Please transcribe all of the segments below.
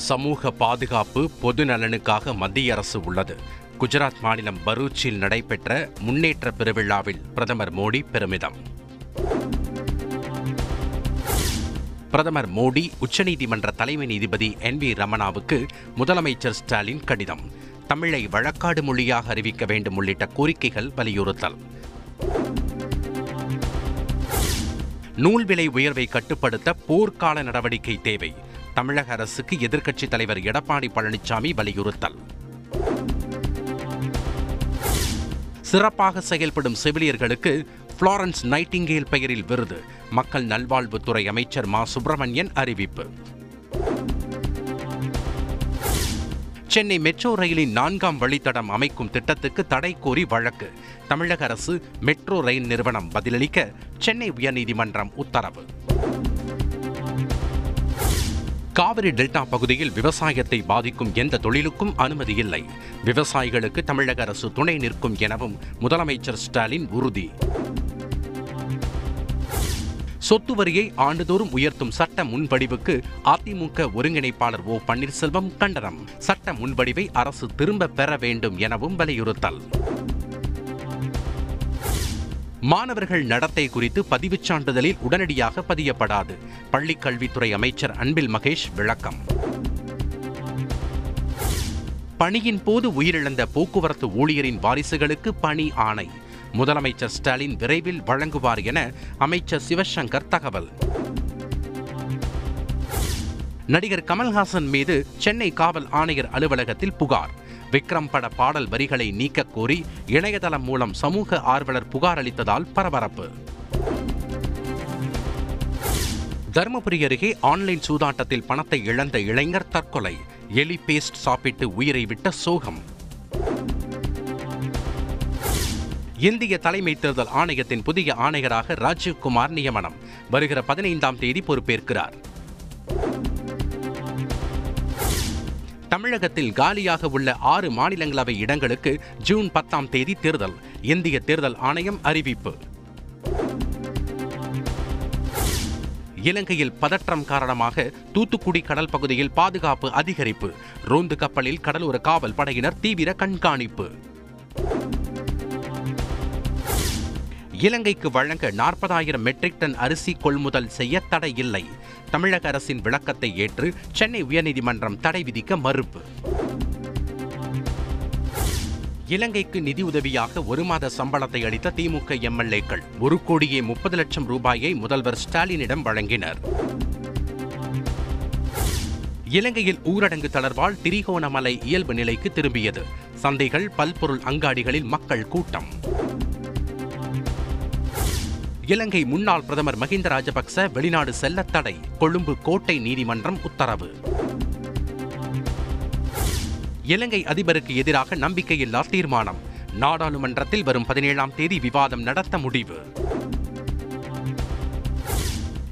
சமூக பாதுகாப்பு பொது நலனுக்காக மத்திய அரசு உள்ளது. குஜராத் மாநிலம் பரூச்சில் நடைபெற்ற முன்னேற்ற பெருவிழாவில் பிரதமர் மோடி பெருமிதம். பிரதமர் மோடி உச்சநீதிமன்ற தலைமை நீதிபதி என் வி ரமணாவுக்கு முதலமைச்சர் ஸ்டாலின் கடிதம். தமிழை வழக்காடு மொழியாக அறிவிக்க வேண்டும் உள்ளிட்ட கோரிக்கைகள் வலியுறுத்தல். நூல் விலை உயர்வை கட்டுப்படுத்த போர்க்கால நடவடிக்கை தேவை. தமிழக அரசுக்கு எதிர்க்கட்சித் தலைவர் எடப்பாடி பழனிசாமி வலியுறுத்தல். சிறப்பாக செயல்படும் செவிலியர்களுக்கு புளாரன்ஸ் நைட்டிங்கேல் பெயரில் விருது மக்கள் நல்வாழ்வுத்துறை அமைச்சர் மா. சுப்பிரமணியன் அறிவிப்பு. சென்னை மெட்ரோ ரயிலின் நான்காம் வழித்தடம் அமைக்கும் திட்டத்துக்கு தடை கோரி வழக்கு தமிழக அரசு மெட்ரோ ரயில் நிறுவனம் பதிலளிக்க சென்னை உயர்நீதிமன்றம் உத்தரவு. காவிரி டெல்டா பகுதியில் விவசாயத்தை பாதிக்கும் எந்த தொழிலுக்கும் அனுமதி இல்லை. விவசாயிகளுக்கு தமிழக அரசு துணை நிற்கும் எனவும் முதலமைச்சர் ஸ்டாலின் உறுதி. சொத்து வரியை ஆண்டுதோறும் உயர்த்தும் சட்ட முன்வடிவுக்கு அதிமுக ஒருங்கிணைப்பாளர் ஓ பன்னீர்செல்வம் கண்டனம். சட்ட முன்வடிவை அரசு திரும்ப பெற வேண்டும் எனவும் வலியுறுத்தல். மாணவர்கள் நடத்தை குறித்து பதிவுச் சான்றிதழில் உடனடியாக பதியப்படாது. பள்ளிக் கல்வித்துறை அமைச்சர் அன்பில் மகேஷ் விளக்கம். பணியின் போது உயிரிழந்த போக்குவரத்து ஊழியரின் வாரிசுகளுக்கு பணி ஆணை. முதலமைச்சர் ஸ்டாலின் விரைவில் வழங்குவார் என அமைச்சர் சிவசங்கர் தகவல். நடிகர் கமல்ஹாசன் மீது சென்னை காவல் ஆணையர் அலுவலகத்தில் புகார். விக்ரம் பட பாடல் வரிகளை நீக்கக் கோரி இணையதளம் மூலம் சமூக ஆர்வலர் புகார் அளித்ததால் பரபரப்பு. தருமபுரி அருகே ஆன்லைன் சூதாட்டத்தில் பணத்தை இழந்த இளைஞர் தற்கொலை. எலி பேஸ்ட் சாப்பிட்டு உயிரை விட்ட சோகம். இந்திய தலைமை தேர்தல் ஆணையத்தின் புதிய ஆணையராக ராஜீவ்குமார் நியமனம். வருகிற பதினைந்தாம் தேதி பொறுப்பேற்கிறார். தமிழகத்தில் காலியாக உள்ள ஆறு மாநிலங்களவை இடங்களுக்கு ஜூன் பத்தாம் தேதி தேர்தல். இந்திய தேர்தல் ஆணையம் அறிவிப்பு. இலங்கையில் பதற்றம் காரணமாக தூத்துக்குடி கடல் பகுதியில் பாதுகாப்பு அதிகரிப்பு. ரோந்து கப்பலில் கடலோர காவல் படையினர் தீவிர கண்காணிப்பு. இலங்கைக்கு வழங்க நாற்பதாயிரம் மெட்ரிக் டன் அரிசி கொள்முதல் செய்ய தடை இல்லை. தமிழக அரசின் விளக்கத்தை ஏற்று சென்னை உயர்நீதிமன்றம் தடை விதிக்க மறுப்பு. இலங்கைக்கு நிதியுதவியாக ஒரு மாத சம்பளத்தை அளித்த திமுக எம்எல்ஏக்கள் ஒரு கோடியே முப்பது லட்சம் ரூபாயை முதல்வர் ஸ்டாலினிடம் வழங்கினர். இலங்கையில் ஊரடங்கு தளர்வால் திரிகோணமலை இயல்பு நிலைக்கு திரும்பியது. சந்தைகள் பல்பொருள் அங்காடிகளில் மக்கள் கூட்டம். இலங்கை முன்னாள் பிரதமர் மஹிந்த ராஜபக்ச வெளிநாடு செல்ல தடை கொழும்பு கோட்டை நீதிமன்றம் உத்தரவு. இலங்கை அதிபருக்கு எதிராக நம்பிக்கையில்லா தீர்மானம் நாடாளுமன்றத்தில் வரும் பதினேழாம் தேதி விவாதம் நடத்த முடிவு.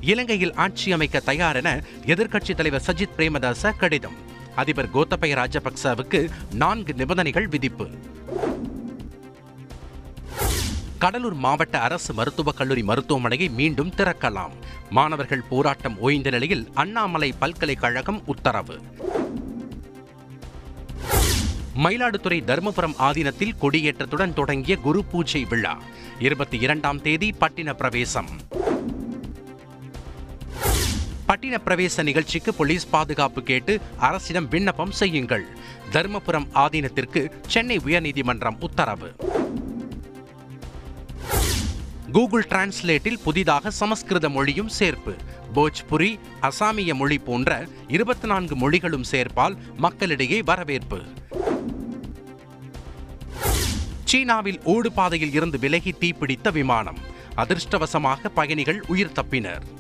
இலங்கையில் ஆட்சி அமைக்க தயார் என எதிர்க்கட்சித் தலைவர் சஜித் பிரேமதாச கடிதம். அதிபர் கோத்தபய ராஜபக்சவுக்கு நான்கு நிபந்தனைகள் விதிப்பு. கடலூர் மாவட்ட அரசு மருத்துவக் கல்லூரி மருத்துவமனையை மீண்டும் திறக்கலாம். மாணவர்கள் போராட்டம் ஓய்ந்த நிலையில் அண்ணாமலை பல்கலைக்கழகம் உத்தரவு. மயிலாடுதுறை தருமபுரம் ஆதீனத்தில் கொடியேற்றத்துடன் தொடங்கிய குரு பூஜை விழா. இருபத்தி இரண்டாம் தேதி பட்டின பிரவேசம். பட்டின பிரவேச நிகழ்ச்சிக்கு போலீஸ் பாதுகாப்பு கேட்டு அரசிடம் விண்ணப்பம் செய்யுங்கள். தருமபுரம் ஆதீனத்திற்கு சென்னை உயர்நீதிமன்றம் உத்தரவு. கூகுள் டிரான்ஸ்லேட்டில் புதிதாக சமஸ்கிருத மொழியும் சேர்ப்பு. போஜ்புரி அசாமிய மொழி போன்ற இருபத்தி நான்கு மொழிகளும் சேர்ப்பால் மக்களிடையே வரவேற்பு. சீனாவில் ஓடுபாதையில் இருந்து விலகி தீப்பிடித்த விமானம். அதிர்ஷ்டவசமாக பயணிகள் உயிர் தப்பினர்.